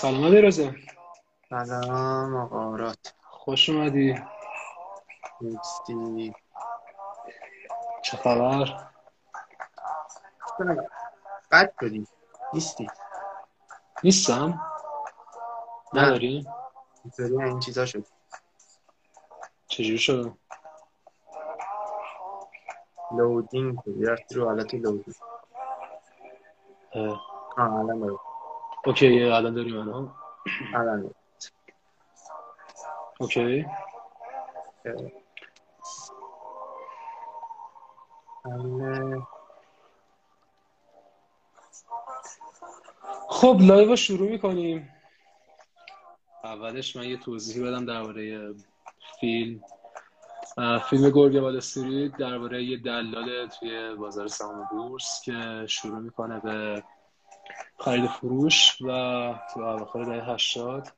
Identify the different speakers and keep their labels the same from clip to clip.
Speaker 1: سلام رضا.
Speaker 2: سلام آقا
Speaker 1: خوش اومدی.
Speaker 2: نیستی
Speaker 1: چه خبر؟
Speaker 2: بد شدی نیستی؟
Speaker 1: نیستم. نداری؟
Speaker 2: اینطوری این چیزا شد.
Speaker 1: چجور شد؟
Speaker 2: loading رفتی رو حالت
Speaker 1: loading.
Speaker 2: آه الان دارم
Speaker 1: okay الان داری منو
Speaker 2: الان. okay
Speaker 1: خب live رو شروع می‌کنیم. اولش من یه توضیحی بدم درباره فیلم. فیلم گرگ وال استریت درباره یه دلال توی بازار سهام بورس که شروع می‌کنه به خرید فروش و تو اواخر دهه 80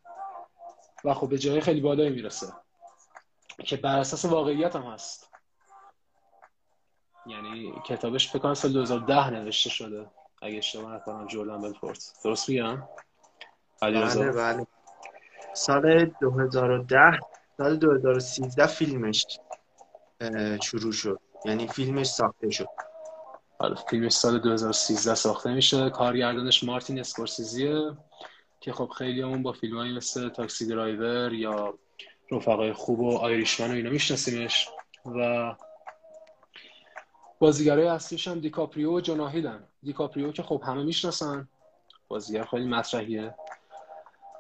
Speaker 1: و خب به جای خیلی بالایی می‌رسه. که بر اساس واقعیت هم هست. یعنی کتابش فکر کنم سال 2010 نوشته شده. اگه اشتباه نکنم جردن بلفورد. درست میگم؟
Speaker 2: بله بله. سال 2010 سال 2013 فیلمش شروع شد. یعنی فیلمش ساخته شد.
Speaker 1: فیلمش سال 2013 ساخته میشه. کارگردانش مارتین اسکورسیزیه که خب خیلی همون با فیلمایی مثل تاکسی درایور یا رفقای خوب و آیریشمن و اینا میشناسیمش و بازیگرای اصلیش هم دیکاپریو و جونا هیل دیکاپریو که خب همه می‌شناسن. بازیگر خیلی مطرحیه.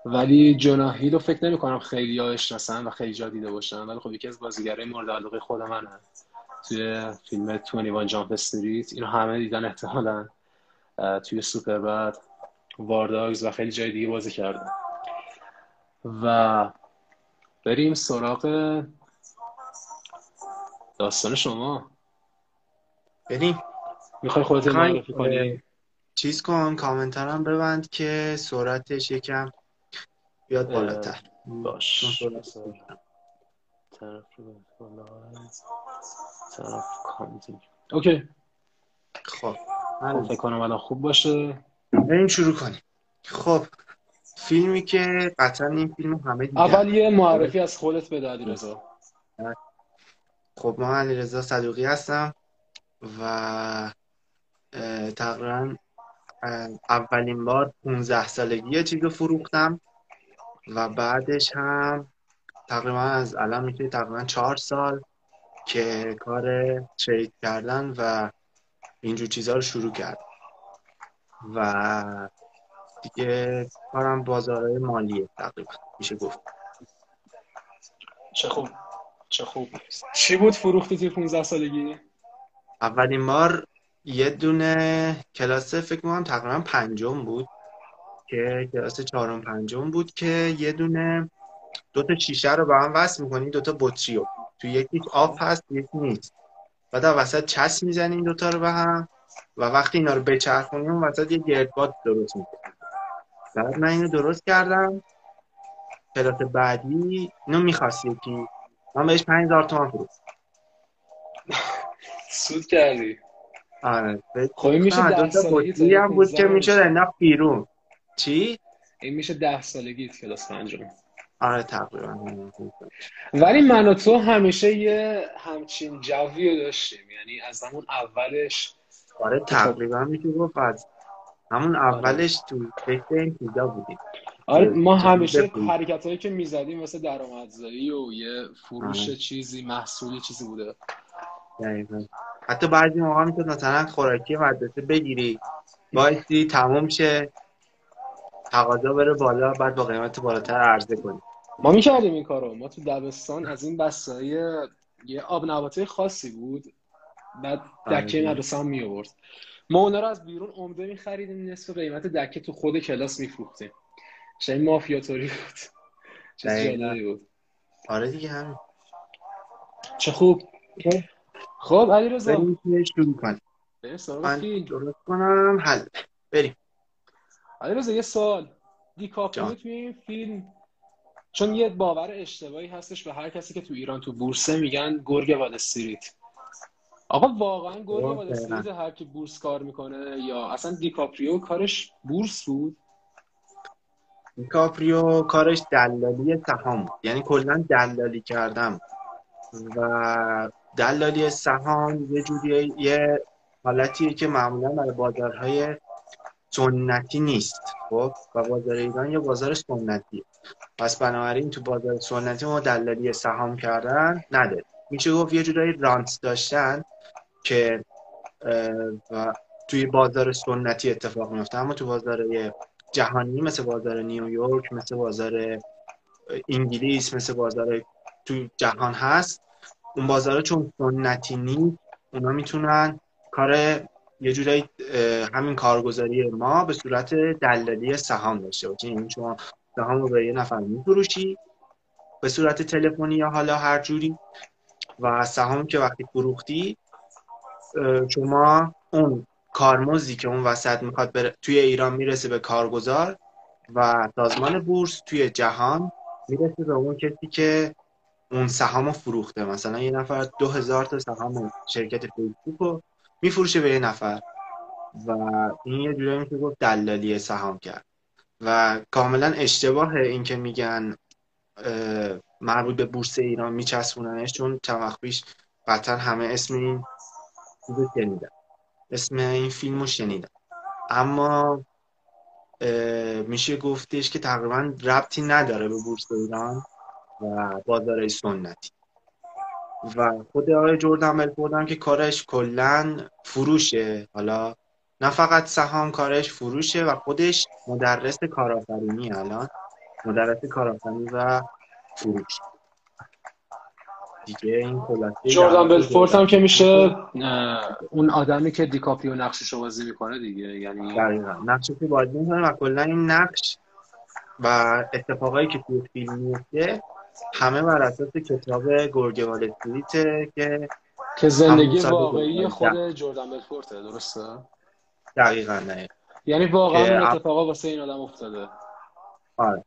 Speaker 1: ولی جونا هیل رو فکر نمی کنم خیلی ها بشناسن و خیلی جا دیده باشن. ولی خب یکی از بازیگرای مورد علاقه خود منه. توی فیلم 21 جامپ استریت اینو همه دیدن احتمالاً توی سوپر بد وارداگز و خیلی جای دیگه بازی کردن. و بریم سراغ داستان شما.
Speaker 2: بریم.
Speaker 1: می‌خوای خودت معرفی کنی؟
Speaker 2: چیز کن کامنتر هم ببند که سرعتش یکم بیاد بالاتر.
Speaker 1: باش. اوکی.
Speaker 2: خب.
Speaker 1: خب.
Speaker 2: من
Speaker 1: فکر کنم الان خوب باشه.
Speaker 2: بریم شروع کنیم. خب. فیلمی که قطعا این فیلم همه دیدن.
Speaker 1: اول یه معرفی از خودت بده علیرضا.
Speaker 2: خب من علیرضا صدوقی هستم و تقریبا اولین بار 15 سالگی یه چیز رو فروختم و بعدش هم تقریبا از الان میشه تقریبا چهار سال که کار ترید کردن و اینجور چیزها رو شروع کرد. و دیگه کارم بازارهای مالیه تقریبا میشه گفت.
Speaker 1: چه خوب. چه خوب. چی بود فروختی توی 15 سالگی؟
Speaker 2: اولین بار یه دونه کلاس فکر می‌کنم تقریبا پنجم بود که کلاس چهارم پنجم بود که یه دونه دو تا شیشه رو به هم وصل می‌کنی دو تا بطری رو. تو یکیش آب هست یکی نیست. بعد از وسط چسب می‌زنی این دوتا رو به هم و وقتی اینا رو بچرخونی اون وسط یه گردباد درست می‌کنی بعد من اینو درست کردم. کلاس بعدی اینو می‌خواست یکی. من بهش 5000 تومان فروختم.
Speaker 1: سود کردی.
Speaker 2: آره.
Speaker 1: خب میشه. ده سالگی
Speaker 2: هم بود که
Speaker 1: 15
Speaker 2: می‌شد انداخت بیرون. چی؟
Speaker 1: این میشه ده سالگی کلاس پنجم.
Speaker 2: آره تقریبا
Speaker 1: ولی من و تو همیشه یه همچین جوی رو داشتیم یعنی از همون اولش
Speaker 2: آره تقریبا میشه گفت از همون اولش تو فکر این چیزا بودیم
Speaker 1: آره ما همیشه. حرکت هایی که می‌زدیم مثل درآمدزایی و یه فروش
Speaker 2: آره.
Speaker 1: چیزی محصولی چیزی بوده
Speaker 2: دقیقاً. حتی بعضی موقع می‌تونی مثلا خوراکی مدرسه بگیری بایستی تموم شه تقاضا بره بالا بعد با قیمت بالاتر عرضه کنی
Speaker 1: ما می‌کردیم این کارو. ما تو دبستان از این بسایی یه آب نباته خاصی بود. بعد دکه
Speaker 2: آره.
Speaker 1: مدرسه هم می آورد ما اونا رو از بیرون عمده میخریدیم نصف قیمت دکه تو خود کلاس میفروختیم. چه مافیاتوری بود. چه بود.
Speaker 2: آره دیگه همین.
Speaker 1: چه خوب. خب علی رضا
Speaker 2: بریم شروع کنیم. من درست کنم حل. بریم.
Speaker 1: علی رضا یه سوال. دیکاپریو. توی این فیلم چون یه باور اشتباهی هستش به هر کسی که تو ایران تو بورسه میگن گرگ وال استریت. آقا واقعا گرگ وال استریت هر کی بورس کار می‌کنه یا اصلا دیکاپریو کارش بورس بود؟
Speaker 2: دیکاپریو کارش دلالی سهام بود. یعنی کلا دلالی کردن و دلالی سهام یه جوری یه حالتیه که معمولا برای بازارهای سنتی نیست. خب؟ و بازار ایران یه بازار سنتیه. پس بنابراین تو بازار سنتی ما دلالی سهام کردن نداره. میشه گفت یه جورایی رانت داشتن که توی بازار سنتی اتفاق میفته اما تو بازار جهانی مثل بازار نیویورک مثل بازار انگلیس مثل بازار تو جهان هست. اون بازار چون سنتی نیست اونا می‌تونن کار یه جورایی همین کارگزاری ما به صورت دلالی سهام داشته باشه یعنی شما سهام به یه نفر میفروشی. به صورت تلفنی یا حالا هر جوری. و سهام که وقتی فروختی شما اون کارمزدی که اون وسط می‌خواد بره توی ایران می‌رسه به کارگزار و سازمان بورس توی جهان می‌رسه به اون کسی که اون سهام رو فروخته. مثلا یه نفر دو هزار تا سهام شرکت فیسبوک رو میفروشه به یه نفر. و این یه جورایی میشه گفت دلالی سهام کرد. و کاملا اشتباه این که میگن مربوط به بورس ایران میچسبوننش چون چند وقت قطعا همه اسم این شنیدن. اسم این فیلم رو شنیدن. اما میشه گفتش که تقریبا ربطی نداره به بورس ایران و بازار سنتی. و خود آقای جردن بلفورد که کارش کلا فروشه. حالا نه فقط سهام کارش فروشه و خودش مدرس کارآفرینی الان. مدرس کارآفرینی و فروش. دیگه این
Speaker 1: جردن
Speaker 2: در مورد
Speaker 1: بلفورت هم که میشه. اون آدمی که دیکاپریو نقشش رو بازی می‌کنه دیگه یعنی
Speaker 2: دقیقا. نقشی که بازی می‌کنه و کلا این نقش و اتفاقایی که توی فیلم میفته همه بر اساس کتاب گرگ وال استریته که
Speaker 1: که زندگی واقعی
Speaker 2: 2010.
Speaker 1: خود جردن بلفورته درسته؟
Speaker 2: دقیقا نه
Speaker 1: یعنی واقعا اون
Speaker 2: اب-
Speaker 1: اتفاقا واسه این آدم افتاده.
Speaker 2: آره.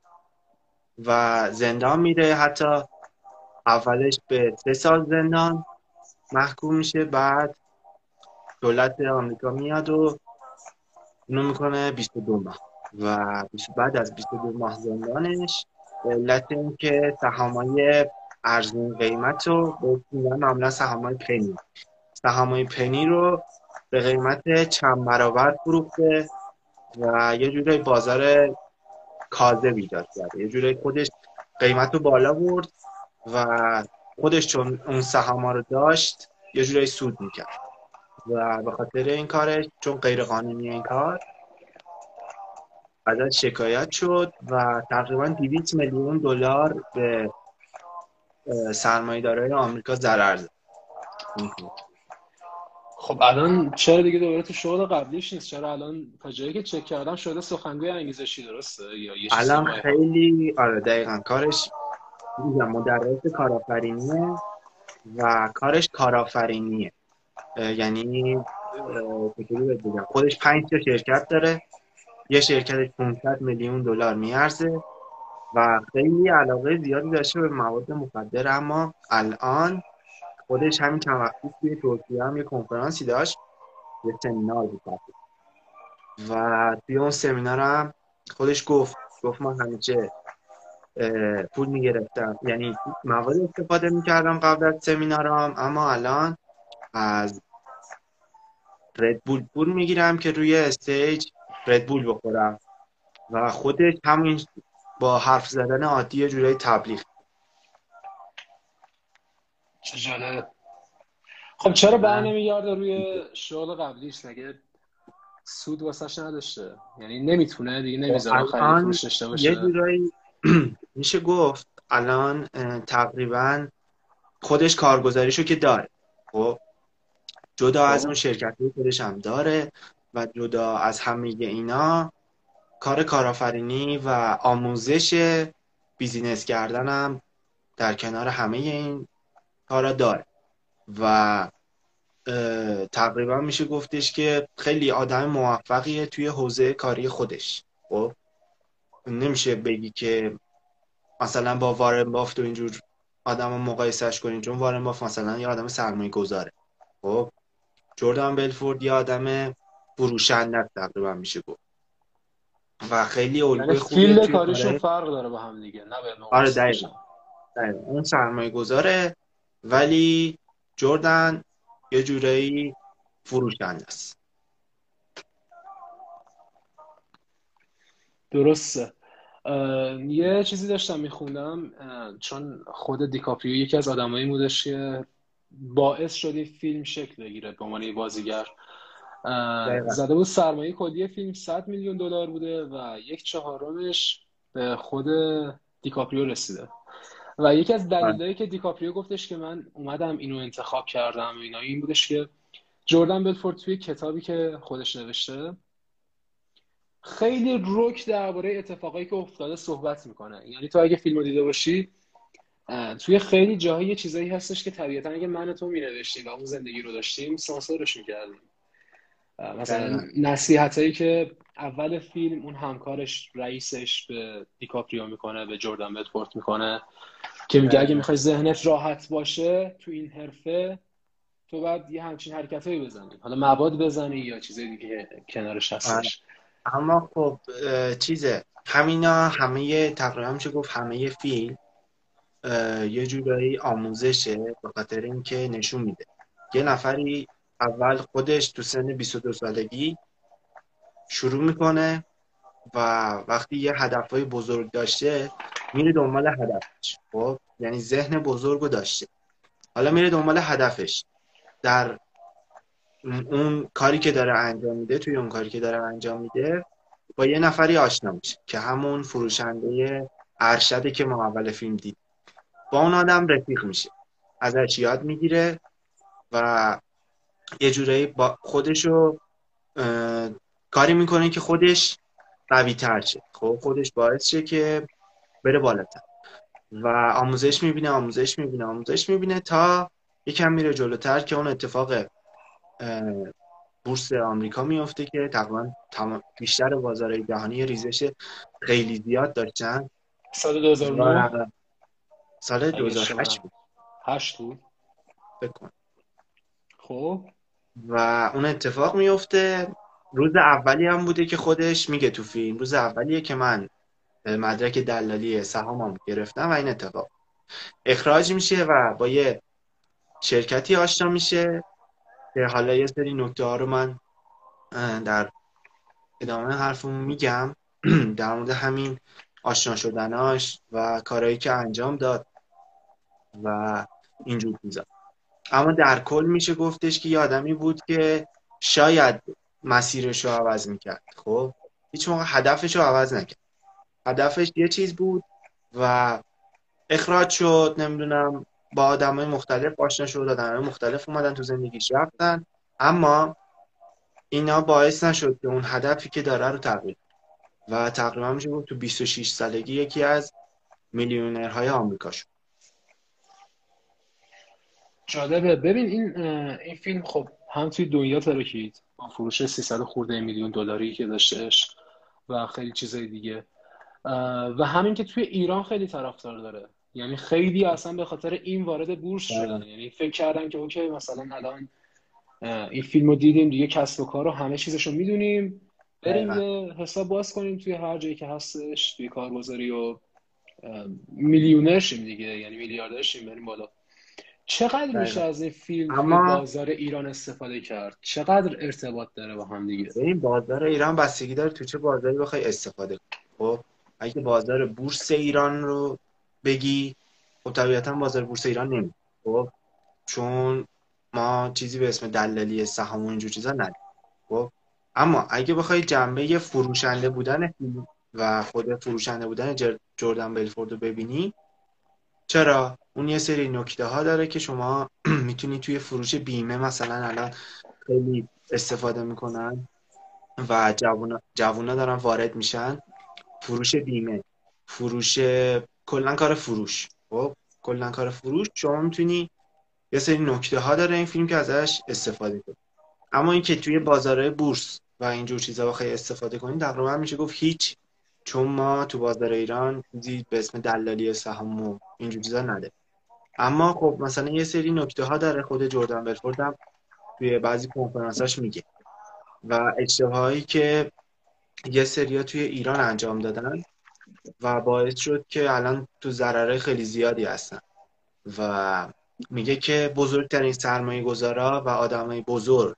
Speaker 2: و زندان میره حتی اولش به سه سال زندان محکوم میشه بعد دولت آمریکا میاد و اینو می‌کنه 22 ماه. و بعد از 22 ماه زندانش به علت اینکه سهامای ارزون قیمت رو به میگن معمولا سهامای پنی. سهامای پنی رو به قیمت چند برابر فروخته و یه جوری بازار کاذب ایجاد کرده. یه جوری خودش قیمت رو بالا برد و خودش چون اون سهاما رو داشت یه جوری سود می‌کرد. و به خاطر این کارش چون غیر قانونی این کار ازش شکایت شد و تقریبا 200 میلیون دلار به سرمایه‌دارای آمریکا ضرر زد.
Speaker 1: خب الان چرا دیگه دوباره تو شغل قبلیش نیست؟ چرا الان تا جایی که چک کردم شده سخنگوی انگیزشی درسته؟ یا یه
Speaker 2: الان خیلی آره دقیقا. کارش مدرس کارآفرینیه و کارش کارآفرینیه. یعنی بگم؟ خودش پنج تا شرکت داره. یه شرکتش 500 میلیون دلار میارزه و خیلی علاقه زیادی داشته به مواد مخدر اما الان خودش همین چند وقت پیش توی ترکیه هم یه کنفرانسی داشت یه سمینار بود. و توی اون سمینار هم خودش گفت گفت ما همیشه پول می‌گرفتم. یعنی مواد استفاده می‌کردم قبل از سمینارم اما الان از ردبول پول می‌گیرم که روی استیج ردبول بخورم. و خودش همین با حرف زدن عادی جورای تبلیغ
Speaker 1: چه خب چرا بر نمیگرده روی شغل قبلیش؟ مگه سود واسش نداشته؟ یعنی نمی‌تونه دیگه نمی‌ذاره خب، خرید داشته باشه.
Speaker 2: یه جورایی میشه گفت الان تقریبا خودش کارگزاریشو که داره. خب؟ جدا از خب. اون شرکت خودش هم داره و جدا از همه اینا کار کارآفرینی و آموزش بیزینس کردن هم در کنار همه این کارا داره. و تقریبا میشه گفتش که خیلی آدم موفقیه توی حوزه کاری خودش. خب؟ نمیشه بگی که مثلا با وارن بافت و اینجور آدم مقایسهش کنیم چون وارن بافت مثلا یه آدم سرمایه گذاره خب؟ جردن بلفورد یه آدم فروشنده تقریبا میشه گفت. و خیلی الگوی
Speaker 1: یعنی خوبی field کاریشون فرق داره با هم دیگه نه
Speaker 2: آره دقیقا. اون سرمایه گذاره ولی جردن یه جورایی فروشنده است.
Speaker 1: درسته. یه چیزی داشتم میخوندم چون خود دیکاپریو یکی از آدمایی بودش که باعث شدی فیلم شکل بگیره به عنوان بازیگر. زده بود سرمایه کلی فیلم 100 میلیون دلار بوده و یک چهارمش به خود دیکاپریو رسیده. و یکی از دلایلی که دیکاپریو گفتش که من اومدم اینو انتخاب کردم و اینا این بودش که جردن بلفورد توی کتابی که خودش نوشته خیلی روک درباره اتفاقایی که افتاده صحبت می‌کنه. یعنی تو اگه فیلم رو دیده باشی توی خیلی جاهای چیزایی هستش که طبیعتا اگه من تو مینوشتیم و اون زندگی رو داشتیم سانسورش می‌کردیم. مثلا نصیحت هایی که اول فیلم اون همکارش رئیسش به دیکاپریو می‌کنه به جردن بلفورد می‌کنه که میگه اگه می‌خوای ذهنت راحت باشه تو این حرفه تو باید یه همچین حرکت هایی بزنی. حالا مواد بزنی یا چیزای دیگه کنارش هستش.
Speaker 2: اما خب چیزه. همینا همه تقریبا میشه گفت همه فیلم یه جورایی آموزشه به خاطر اینکه نشون میده. یه نفری اول خودش تو سن 22 سالگی شروع می‌کنه و وقتی یه هدفهای بزرگ داشته میره دنبال هدفش خب؟ یعنی ذهن بزرگ داشته. حالا میره دنبال هدفش. در اون کاری که داره انجام میده توی اون کاری که داره انجام میده با یه نفری آشنا میشه که همون فروشنده ارشده که ما اول فیلم دید با اون آدم رفیق میشه. ازش یاد می‌گیره و یه جورایی با خودشو کاری می‌کنه که خودش قوی تر شه. خب خودش باعث شه که بره بالاتر. و آموزش می‌بینه آموزش می‌بینه آموزش می‌بینه تا یکم میره جلوتر که اون اتفاق بورس آمریکا میفته که تقریبا بیشتر بازارهای جهانی ریزش خیلی زیاد داشتن
Speaker 1: سال 2009
Speaker 2: سال 2008 بود.
Speaker 1: 8 بود.
Speaker 2: بکن
Speaker 1: خب.
Speaker 2: و اون اتفاق میفته. روز اولی هم بوده که خودش میگه تو فیلم روز اولیه که من مدرک دلالی سهامم گرفتم و این اتفاق. اخراج میشه و با یه شرکتی آشنا میشه که حالا یه سری نکته ها رو من در ادامه حرفمون میگم. در مورد همین آشنا شدناش و کارهایی که انجام داد و اینجور چیزا. اما در کل میشه گفتش که یه آدمی بود که شاید مسیرش رو عوض می‌کرد. خب؟ هیچ موقع هدفش رو عوض نکرد. هدفش یه چیز بود و اخراج شد نمی‌دونم با آدم های مختلف آشنا شد آدم های مختلف اومدن تو زندگیش رفتن. اما اینا باعث نشد که اون هدفی که داره رو تغییر و تقریبا میشه بود تو 26 سالگی یکی از میلیونرهای آمریکا شد.
Speaker 1: جالبه. ببین این این فیلم خب هم توی دنیا ترکید با فروش 300 خورده میلیون دلاری که داشتش و خیلی چیزای دیگه. و همین که توی ایران خیلی طرفدار داره. یعنی خیلی اصلا به خاطر این وارد بورس بله. شدن. یعنی فکر کردن که اوکی مثلا الان این فیلم رو دیدیم دیگه کسب و کار رو همه چیزش رو می‌دونیم. بریم یه حساب باز کنیم توی هر جایی که هستش توی کارگزاری و میلیونر شیم دیگه. یعنی میلیاردر شیم بریم بالا. چقدر میشه از این فیلم اما... بازار ایران استفاده کرد؟ چقدر ارتباط داره با هم دیگه؟
Speaker 2: این بازار ایران بستگی داره تو چه بازاری بخوای استفاده خب اگه بازار بورس ایران رو بگی خب طبیعتا بازار بورس ایران نمی. خب چون ما چیزی به اسم دلالی سهام و اینجور چیزا نداریم. خب اما اگه بخوای جنبه فروشنده بودن و خود فروشنده بودن جردن بلفورد رو ببینی چرا؟ اون یه سری نکته ها داره که شما می‌تونی توی فروش بیمه مثلا الان خیلی استفاده می‌کنن و جوونا, جوونا دارن وارد میشن. فروش بیمه. فروش کلا کار فروش. خب؟ کلا کار فروش. شما می‌تونی یه سری نکته ها داره این فیلم که ازش استفاده کنی. اما اینکه توی بازار بورس و اینجور چیزا بخوای استفاده کنی تقریبا میشه گفت هیچ چون ما تو بازار ایران چیزی به اسم دلالی سهام و اینجور چیزا نده اما خب مثلا یه سری نکته ها داره خود جردن بلفورد هم توی بعضی کنفرانساش میگه. و اشتباهایی که یه سریا توی ایران انجام دادن و باعث شد که الان تو ضرره خیلی زیادی هستن. و میگه که بزرگترین سرمایه گذارا و آدمای بزرگ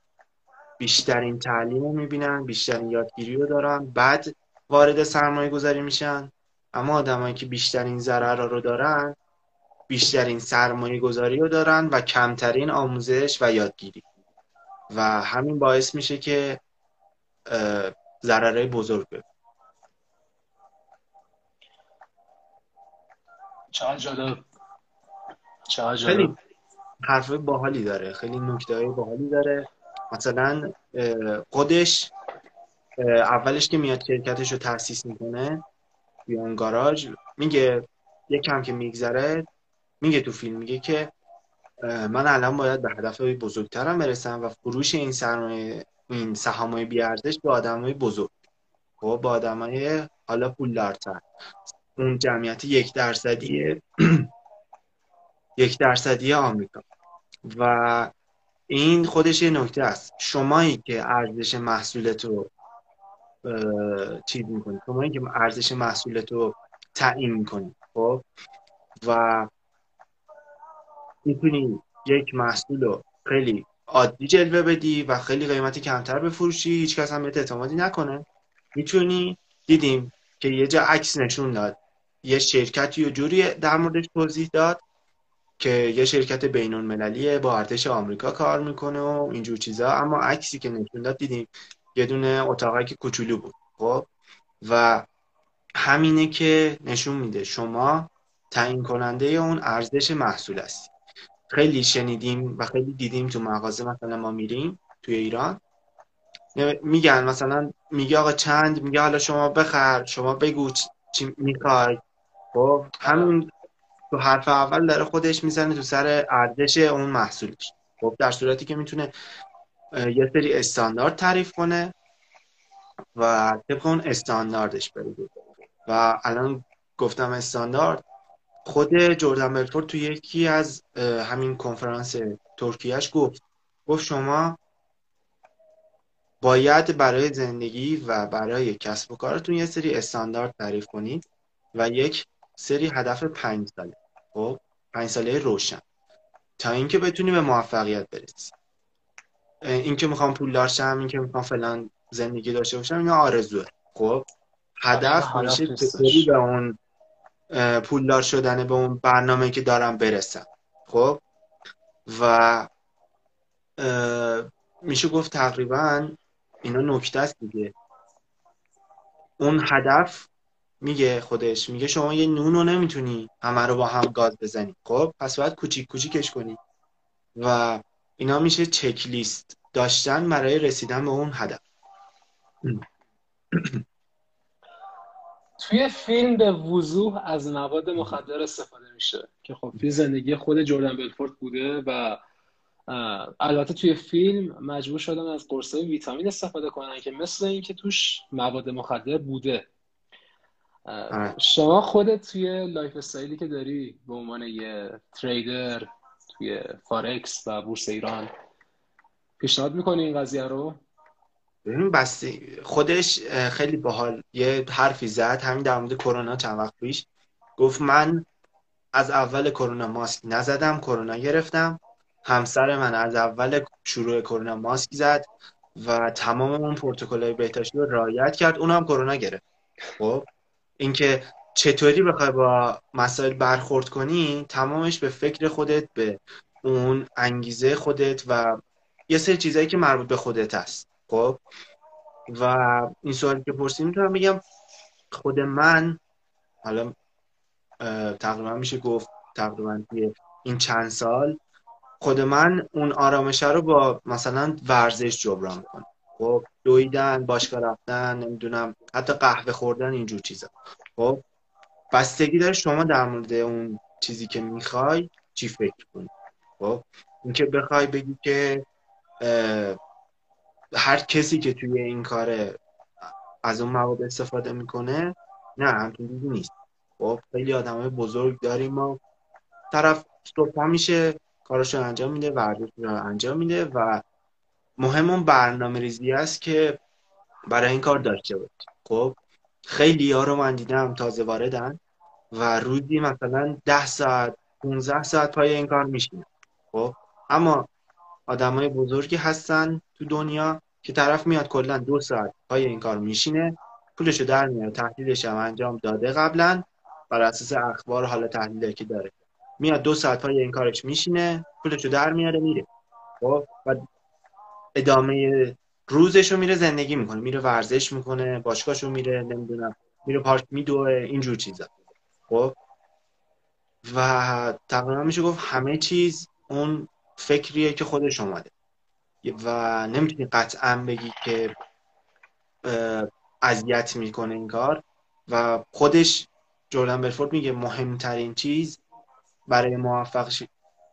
Speaker 2: بیشترین تعلیم رو می‌بینن بیشترین یادگیری رو دارن. بعد وارد سرمایه گذاری میشن. اما آدمایی که بیشترین ضرر رو دارن بیشترین سرمایه گذاری رو دارن و کمترین آموزش و یادگیری. و همین باعث میشه که ضرره بزرگ ببین
Speaker 1: چقدر جالب. چقدر
Speaker 2: خیلی حرف باحالی داره. خیلی نکته های باحالی داره. مثلا خودش اولش که میاد شرکتش رو تاسیس می‌کنه توی اون گاراژ میگه یکم که میگذره میگه تو فیلم میگه که من الان باید به هدف بزرگترم برسم و فروش این سرمایه این سهامای بیارزش به آدمای بزرگ. خب با آدمای حالا پولدارتر. اون جمعیت یک درصدی یک درصدی آمریکا. و این خودش یه نکته است. شمایی که ارزش محصولت رو چیز می‌کنید شمایی که ارزش محصولت رو تعیین می‌کنید خب؟ و می‌تونی یک محصول رو خیلی عادی جلوه بدی و خیلی قیمتی کمتر بفروشی هیچ کس هم بهت اعتمادی نکنه. می‌تونی دیدیم که یه جا عکس نشون داد. یه شرکتی و جوری در موردش توضیح داد که یه شرکت بین المللیه با ارتش آمریکا کار می‌کنه و اینجور چیزا. اما عکسی که نشون داد دیدیم یه دونه اتاقی که کوچولو بود خب؟ و همینه که نشون میده شما تعیین کننده اون ارزش محصول هستی. خیلی شنیدیم و خیلی دیدیم تو مغازه مثلا ما میریم توی ایران میگن مثلا میگه آقا چند؟ میگه حالا شما بخر شما بگو چی می‌خوای. خب؟ همین تو حرف اول داره خودش می‌زنه تو سر ارزش اون محصولش. خب؟ در صورتی که می‌تونه یه سری استاندارد تعریف کنه و طبق اون استانداردش بره و الان گفتم استاندارد خود جردن بلفورد تو یکی از همین کنفرانس ترکیهش گفت. گفت شما باید برای زندگی و برای کسب و کارتون یه سری استاندارد تعریف کنید و یک سری هدف پنج ساله. خب پنج ساله روشن. تا اینکه بتونی به موفقیت برسی. اینکه می‌خوام پول داشتم اینکه می‌خوام فلان زندگی داشته باشم اینا آرزوه. خب هدف میشه چطوری به اون پولدار شدن به اون برنامه که دارم برسم. خب؟ و میشه گفت تقریبا اینا نکته است دیگه. اون هدف میگه خودش میگه شما یه نون رو نمی‌تونی همه رو با هم گاز بزنی. خب؟ پس باید کوچیک کوچیکش کنی. و اینا میشه چک لیست. داشتن برای رسیدن به اون هدف.
Speaker 1: توی فیلم به وضوح از مواد مخدر استفاده میشه که خب توی زندگی خود جردن بلفورد بوده و البته توی فیلم مجبور شدن از قرصه ویتامین استفاده کنن که مثل اینکه توش مواد مخدر بوده. آره. شما خودت توی lifestyle ی که داری به عنوان یه trader توی فارکس و بورس ایران. پیشنهاد می‌کنی این قضیه رو؟
Speaker 2: بسته خودش خیلی باحال. یه حرفی زد همین در مورد کرونا چند وقت پیش. گفت من از اول کرونا ماسک نزدم کرونا گرفتم. همسر من از اول شروع کرونا ماسک زد و تمام اون پروتکل‌های بهداشتی رو رعایت کرد. اون هم کرونا گرفت. خب؟ اینکه چطوری بخوای با مسائل برخورد کنی تمامش به فکر خودت به اون انگیزه خودت و یه سری چیزایی که مربوط به خودت هست. خب؟ و این سوالی که پرسید می‌تونم بگم خود من حالا تقریبا میشه گفت تقریبا این چند سال خود من اون آرامشه رو با مثلا ورزش جبران می‌کنم. خب؟ دویدن باشگاه رفتن نمی‌دونم حتی قهوه خوردن اینجور چیزا. خب؟ بستگی داره شما در مورد اون چیزی که می‌خوای چی فکر کنی؟ خب اینکه بخوای بگی که هر کسی که توی این کار از اون مواد استفاده می‌کنه نه همچین چیزی نیست. خب خیلی آدم های بزرگ داریم ما طرف صبح میشه کارش رو انجام میده ورزش رو انجام میده و مهم اون برنامه ریزی است که برای این کار داشته باشه خب خیلی ها رو من دیدم تازه واردن. و روزی مثلا ده ساعت 15 ساعت پای این کار میشینه خب؟ اما های بزرگی هستن تو دنیا که طرف میاد کلا دو ساعت پای این کار میشینه پولشو در میاره تحلیلش هم انجام داده قبلا بر اساس اخبار حالا تحلیلی که داره. میاد دو ساعت پای این کارش میشینه پولشو در میاره میره خب؟ و ادامه روزشو میره زندگی می‌کنه میره ورزش می‌کنه باشگاهشو میره نمی‌دونم میره پارک میدوه اینجور چیزا. خب. و تقریبا میشه گفت همه چیز اون فکریه که خودش اومده. و نمی‌تونی قطعا بگی که اذیت می‌کنه این کار. و خودش جردن برفورد میگه مهمترین چیز برای موفق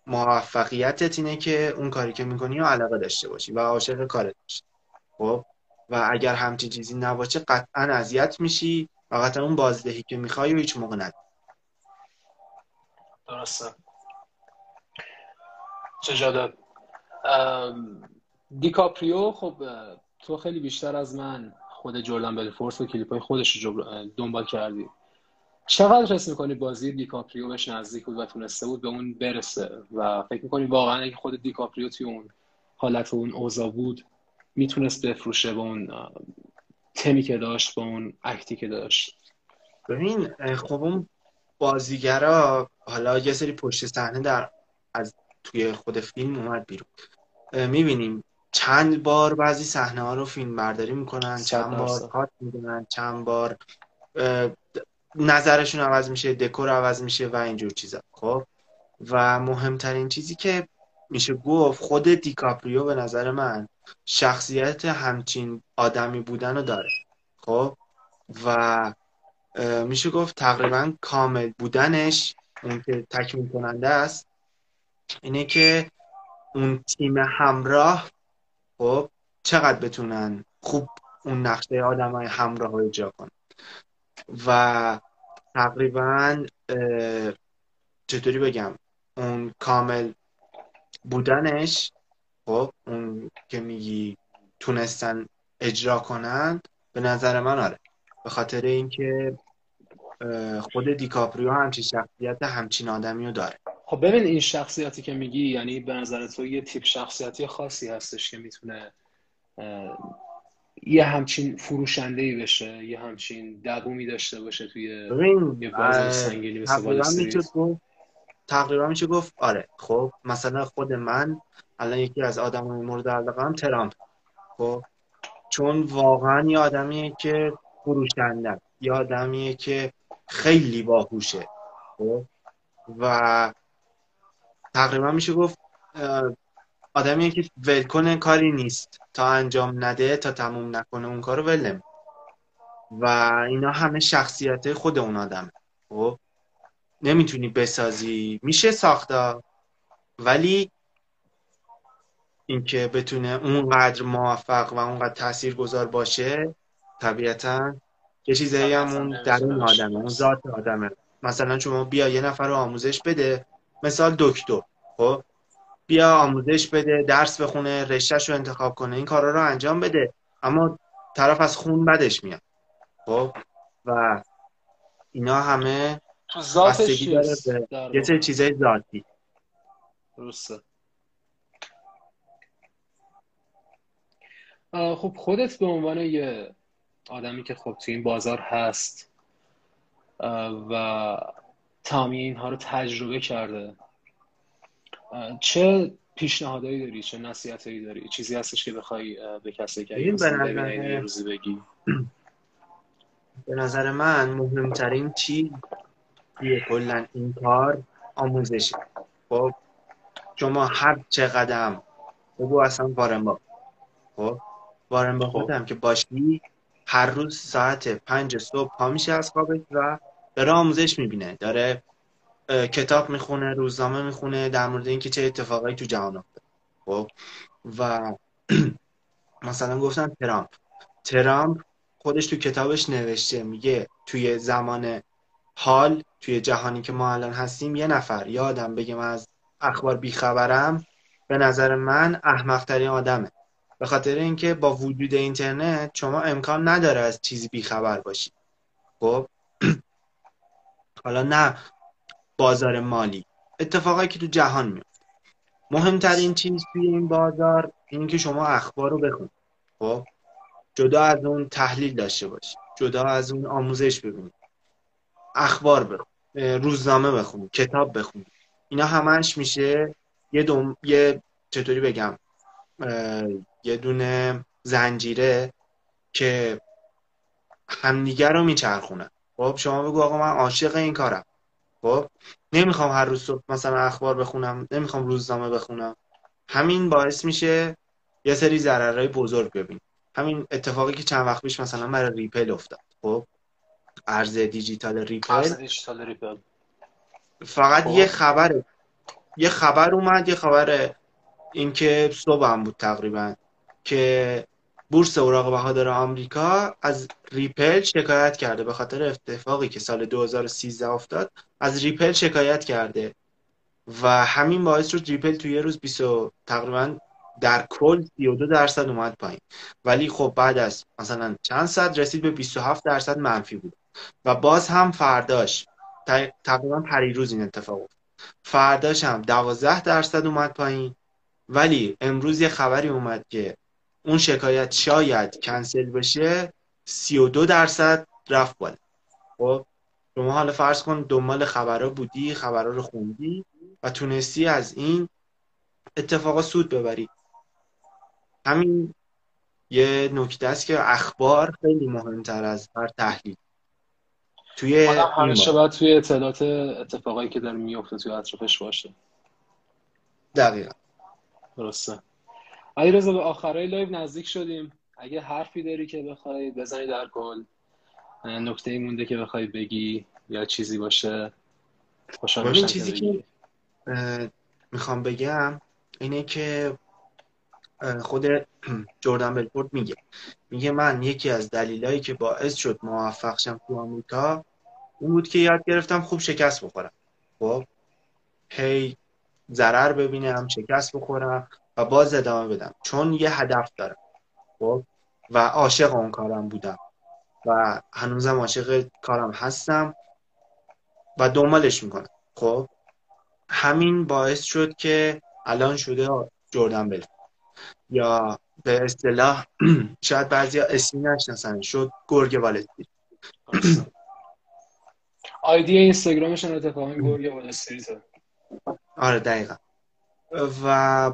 Speaker 2: موفقیتت اینه که اون کاری که می‌کنی و علاقه داشته باشی و عاشق کارت باشی. خب. و اگر همچین چیزی نباشه قطعا اذیت میشی. قطعا اون بازدهی که می‌خوای و هیچ موقع نداری
Speaker 1: درسته. چه دیکاپریو خب تو خیلی بیشتر از من خود جردن بلفورس و کلیپ های خودش رو دنبال کردی. چقدر حس می‌کنی بازی دیکاپریو بهش نزدیک بود و تونسته بود به اون برسه؟ و فکر می‌کنی واقعا اگه خود دیکاپریو توی اون حالت و اون اوضاع بود می‌تونست بفروشه به اون تمی که داشت با اون اکتی که داشت.
Speaker 2: ببین خب اون بازیگرا حالا یه سری پشت صحنه در از توی خود فیلم اومد بیرون. می‌بینیم چند بار بعضی صحنه ها رو فیلم برداری می‌کنن چند بار کات می‌دونن چند بار نظرشون عوض میشه دکور عوض میشه و اینجور چیزا خب؟ و مهمترین چیزی که میشه گفت خود دیکاپریو به نظر من شخصیت همچین آدمی بودن رو داره. خب؟ و میشه گفت تقریبا کامل بودنش اون که تکمیل کننده است اینه که اون تیم همراه خب چقدر بتونن خوب اون نقشه آدم های همراه رو اجرا کنن. و تقریبا چطوری بگم؟ اون کامل بودنش خب اون که میگی تونستن اجرا کنند به نظر من آره. به خاطر اینکه خود دیکاپریو همچین شخصیت همچین آدمی رو داره.
Speaker 1: خب ببین این شخصیتی که میگی یعنی به نظر تو یه تیپ شخصیتی خاصی هستش که می‌تونه یه همچین فروشنده ای بشه یه همچین دوومی داشته باشه توی یه بازار سنگینی مثل
Speaker 2: تقریبا میشه گفت آره. خب مثلا خود من الان یکی از آدم مورد علاقه هم ترامپ. خب چون واقعا یه آدمیه که فروشنده یه آدمیه که خیلی باهوشه. خب و تقریبا میشه گفت آدمیه که ول کاری نیست. تا انجام نده تا تموم نکنه اون کارو ولم. و اینا همه شخصیت خود اون آدم خب نمی‌تونی بسازی. میشه ساختا. ولی اینکه بتونه اونقدر موفق و اونقدر تأثیر گذار باشه طبیعتا یه چیزایی هم اون درون آدمه اون ذات آدمه. مثلا شما بیا یه نفر رو آموزش بده. مثال دکتر خب؟ بیا آموزش بده درس بخونه رشتهش رو انتخاب کنه این کارا رو انجام بده. اما طرف از خون بدش میاد. خب؟ و اینا همه
Speaker 1: ذاتش
Speaker 2: یه سری
Speaker 1: واقع؟
Speaker 2: چیزای ذاتی.
Speaker 1: درسته. خب خودت به عنوان یه آدمی که خب تو این بازار هست و تمامی اینها رو تجربه کرده چه پیشنهادایی داری؟ چه نصیحتایی داری؟ چیزی هستش که بخوای به کسی که
Speaker 2: ببین به
Speaker 1: روزی بگی؟
Speaker 2: به نظر من مهمترین چیز توی کلا این کار آموزشه خب شما هر چقدر بگو اصلا وارن بافت خب وارن بافت
Speaker 1: خب.
Speaker 2: هم که باشی هر روز ساعت پنج صبح پا میشه از خوابش و داره آموزش می‌بینه. داره کتاب می‌خونه روزنامه می‌خونه در مورد اینکه چه اتفاقایی تو جهان افتاد خب و مثلا گفتن ترامپ. ترامپ خودش تو کتابش نوشته میگه توی زمان حال توی جهانی که ما الان هستیم یه نفر یه آدم بگه من از اخبار بیخبرم به نظر من احمقترین آدمه. به خاطر اینکه با وجود اینترنت شما امکان نداره از چیزی بیخبر باشی. خب؟ حالا نه بازار مالی. اتفاقایی که تو جهان میفته. مهمترین چیز توی این بازار اینه که شما اخبار رو بخونید خب؟ جدا از اون تحلیل داشته باشی. جدا از اون آموزش ببینید اخبار بخون روزنامه بخون کتاب بخون اینا همش میشه یه دوم یه چطوری بگم یه دونه زنجیره که همدیگر رو میچرخونن خب شما بگو آقا من عاشق این کارم. خب نمی‌خوام هر روز صبح مثلا اخبار بخونم نمی‌خوام روزنامه بخونم. همین باعث میشه یه سری ضررهای بزرگ ببین همین اتفاقی که چند وقت پیش مثلا برای ریپل افتاد. خب ارز دیجیتال ریپل.
Speaker 1: ارز دیجیتال ریپل.
Speaker 2: فقط یه
Speaker 1: خب
Speaker 2: خبر یه خبر اومد یه خبر اینکه صبح هم بود تقریبا که بورس اوراق بهادار آمریکا از ریپل شکایت کرده به خاطر اتفاقی که سال 2013 افتاد از ریپل شکایت کرده و همین باعث شد ریپل توی یه روز 20 و- تقریبا در کل 32 درصد اومد پایین. ولی خب بعد از مثلا چند ساعت رسید به 27 درصد منفی بود. و باز هم فرداش. تقریبا پریروز این اتفاق افتاد. فرداش هم 12 درصد اومد پایین. ولی امروز یه خبری اومد که اون شکایت شاید کنسل بشه 32 درصد رفت بالا. خب شما حالا فرض کن دنبال خبرها بودی خبرها رو خوندی و تونستی از این اتفاقا سود ببری. همین یه نکته است که اخبار خیلی مهمتر از هر تحلیل. توی
Speaker 1: همیشه باید توی اطلاعات اتفاقایی که داره میفته توی اطرافش باشه.
Speaker 2: دقیقا.
Speaker 1: درسته. علیرضا به آخرای لایو نزدیک شدیم. اگه حرفی داری که بخوای بزنی در کل. نکته مونده که بخوای بگی یا چیزی باشه. خوشحال که
Speaker 2: چیزی که می‌خوام بگم اینه که خود جردن بلفورد میگه. میگه من یکی از دلایلی که باعث شد موفق شم تو آمریکا اون بود که یاد گرفتم خوب شکست بخورم. خب هی ضرر ببینم شکست بخورم و باز ادامه بدم. چون یه هدف دارم. خب و عاشق اون کارم بودم. و هنوزم عاشق کارم هستم و دنبالش می‌کنم. خب همین باعث شد که الان شده جردن بل یا به اصطلاح شاید بعضیا اسمی نشناسن. شد گرگ
Speaker 1: درسته آیدی اینستاگرامش هم اتفاقا گرگ وال استریته
Speaker 2: آره دقیقا. و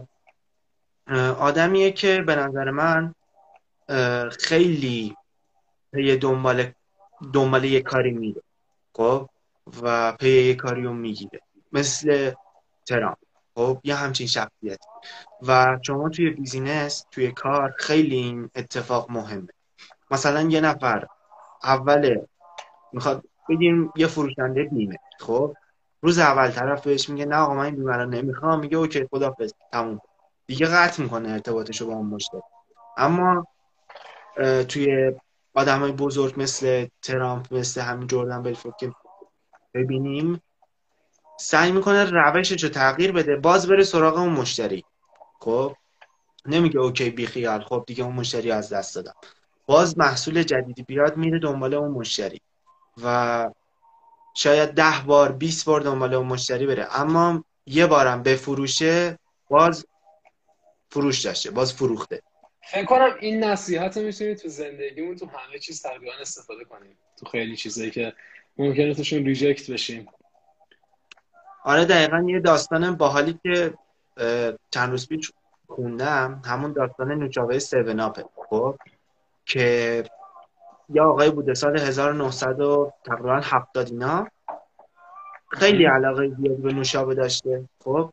Speaker 2: آدمیه که به نظر من خیلی پی دنبال دنبال یه کاری میره خب؟ و پی یه کاری رو می‌گیره. مثل ترامپ خب؟ یه همچین شخصیت. و شما توی business توی کار خیلی این اتفاق مهمه. مثلا یه نفر اول می‌خواد بگیم یه فروشنده بیمه. خب؟ روز اول طرف بهش میگه نه آقا من این بیمه رو نمی‌خوام. میگه okay خدافظ تموم. دیگه قطع می‌کنه ارتباطش رو با اون مشتری اما توی آدم های بزرگ مثل ترامپ مثل همین جردن بلفورد که ببینیم سعی می‌کنه روشش رو تغییر بده باز بره سراغ اون مشتری. خب؟ نمیگه اوکی بی خیال خب دیگه اون مشتری از دست دادم. باز محصول جدیدی بیاد میره دنبال اون مشتری. و شاید ده بار 20 بار دنبال اون مشتری بره. اما یه بارم بفروشه باز فروش داشته باز فروخته.
Speaker 1: فکر کنم این نصیحت رو می‌تونید تو زندگیمون تو همه چیز تقریبا استفاده کنیم. تو خیلی چیزایی که ممکنه توشون ریجکت بشیم.
Speaker 2: آره دقیقا یه داستان باحالی که چند روز پیش خوندم. همون داستان نوشابه سیون آپه خب که یا آقای بوده سال 1900 و تقریبا 70 اینا. خیلی علاقه زیاد به نوشابه داشته. خب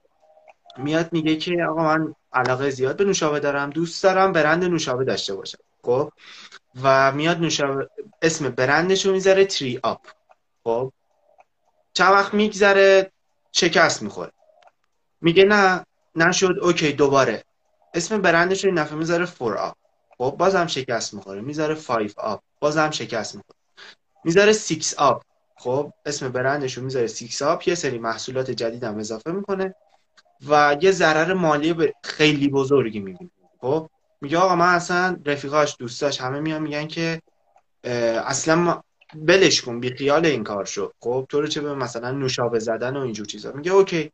Speaker 2: میاد میگه که آقا من علاقه زیاد به نوشابه دارم دوست دارم برند نوشابه داشته باشم خب و میاد نوشابه اسم برندش رو می‌ذاره Three Up خب چند وقت میگذره شکست می‌خوره. میگه نه نشد okay دوباره. اسم برندش رو این دفعه می‌ذاره Four Up خب بازم شکست می‌خوره. می‌ذاره 5 Up بازم شکست می‌خوره می‌ذاره 6 آپ خب اسم برندش رو می‌ذاره 6 آپ یه سری محصولات جدید هم اضافه می‌کنه و یه ضرر مالی خیلی بزرگی می‌بینه. خب میگه آقا من اصلا رفیقاش دوستاش همه میان میگن که اصلا بلش کن بی خیال این کار شو. خب تو رو چه به مثلا نوشابه زدن و اینجور چیزا. میگه اوکی.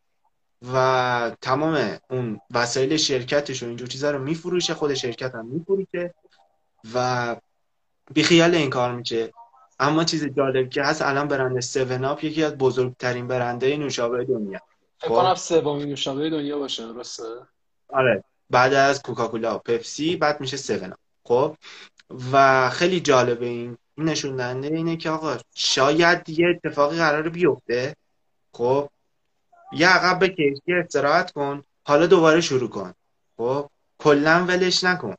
Speaker 2: و تمام اون وسایل شرکتش و اینجور چیزا رو میفروشه خود شرکت هم میفروشه و بیخیال این کار میشه اما چیز جالب که هست الان برند 7 اپ یکی از بزرگترین برنده نوشابه دنیا.
Speaker 1: فکر کنم سومین نوشابه دنیا باشه درسته؟
Speaker 2: آره. بعد از کوکاکولا و پپسی بعد میشه 7 اپ. خب؟ و خیلی جالبه این. نشون دهنده اینه که آقا شاید یه اتفاقی قرار بیفته. خب؟ یه عقب بکش یه استراحت کن. حالا دوباره شروع کن. خب؟ کلا ولش نکن.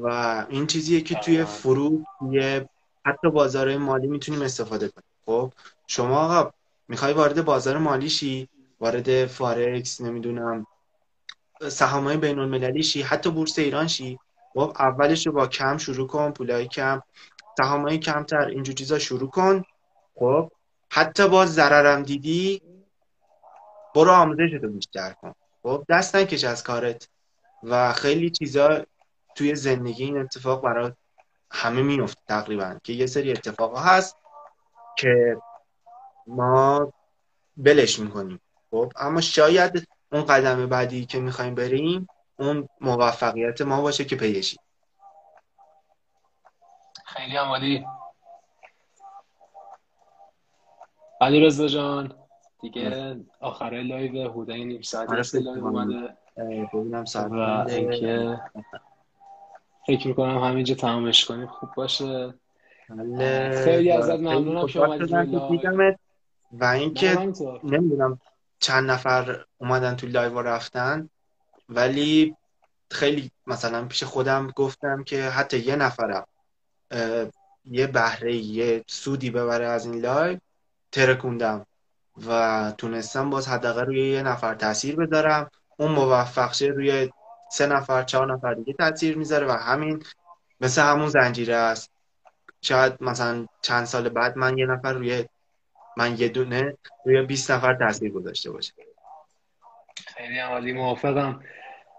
Speaker 2: و این چیزیه که توی فرو توی حتی بازار مالی می‌تونیم استفاده کنیم. خب؟ شما آقا می‌خوای وارد بازار مالی شی؟ وارد فارکس نمی‌دونم سهامای بین المللی شی؟ حتی بورس ایران شی؟ خب اولش رو با کم شروع کن پولای کم سهامای کمتر اینجور چیزا شروع کن. خب؟ حتی با ضررم دیدی برو آموزش رو بیشتر کن. خب؟ دست نکش از کارت. و خیلی چیزا توی زندگی این اتفاق برای همه میفته تقریبا که یه سری اتفاق هست که ما بلش می‌کنیم. خب اما شاید اون قدم بعدی که می‌خوایم بریم اون موفقیت ما باشه که پیشیم
Speaker 1: خیلی عمالی علیرضا جان دیگه آخره live حدودای نیم ساعت
Speaker 2: آره،
Speaker 1: live اومده.
Speaker 2: ببینم
Speaker 1: و اینکه فکر می‌کنم همینجا تمامش کنیم. خوب باشه.
Speaker 2: بله.
Speaker 1: خیلی ازت ممنونم که اومدی
Speaker 2: و اینکه نمی‌دونم چند نفر اومدن تو live رفتن ولی خیلی مثلا پیش خودم گفتم که حتی یه نفرم یه بهره یه سودی ببره از این live ترکوندم و تونستم باز حداقل روی یه نفر تاثیر بذارم. اون موفق شه روی سه نفر چهار نفر دیگه تاثیر می‌ذاره و همین مثل همون زنجیره است. شاید مثلا چند سال بعد من یه نفر روی من یه دونه روی 20 نفر تاثیر گذاشته باشه.
Speaker 1: خیلی عالی موافقم.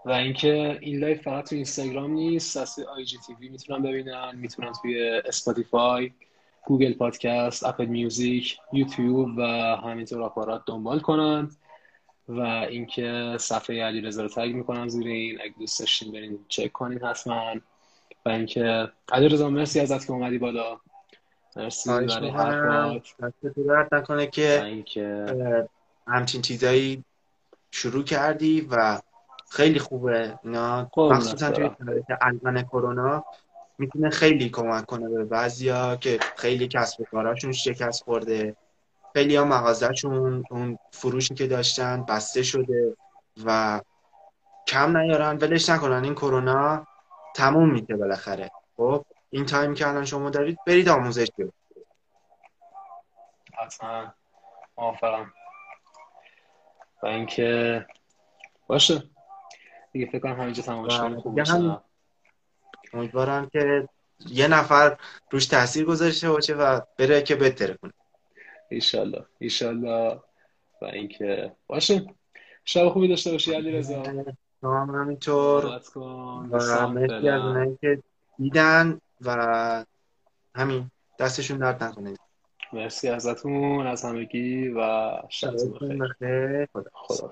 Speaker 1: و اینکه این live فقط تو اینستاگرام نیست از IGTV می‌تونن ببینن می‌تونن توی Spotify گوگل پادکست اپل میوزیک یوتیوب و همینطور آپارات دنبال کنن. و اینکه صفحه علی رضا رو تگ می‌کنم زیر این. اگه دوست داشتین برین چک کنین حتما. و اینکه علی رضا مرسی ازت که اومدی بالا. مرسی برای حرفات.
Speaker 2: نکنه که همچین چیزایی شروع کردی و خیلی خوبه. اینا مخصوصا توی الان کرونا می‌تونه خیلی کمک کنه به بعضیا که خیلی کسب کاراشون شکست خورده. خیلی ها مغازهشون اون فروشی که داشتن بسته شده و کم نیارن. ولش نکنن این کرونا تموم میشه بالاخره. خب این تایم که الان شما دارید برید آموزش بید
Speaker 1: حتما. موافقم. و اینکه باشه. دیگه فکر کنم همینجا تمامش کنیم
Speaker 2: امیدوارم که یه نفر روش تاثیر گذاشته باشه و بره که بهتره کنه.
Speaker 1: ایشالله. ایشالله. و اینکه باشه. شب خوبی داشته باشی علی رضا.
Speaker 2: شما هم همینطور. و مرسی از اونایی که دیدن و همین دستشون درد نکنه.
Speaker 1: مرسی ازتون از همگی و
Speaker 2: شبتون
Speaker 1: بخیر.
Speaker 2: بخیر.
Speaker 1: خدا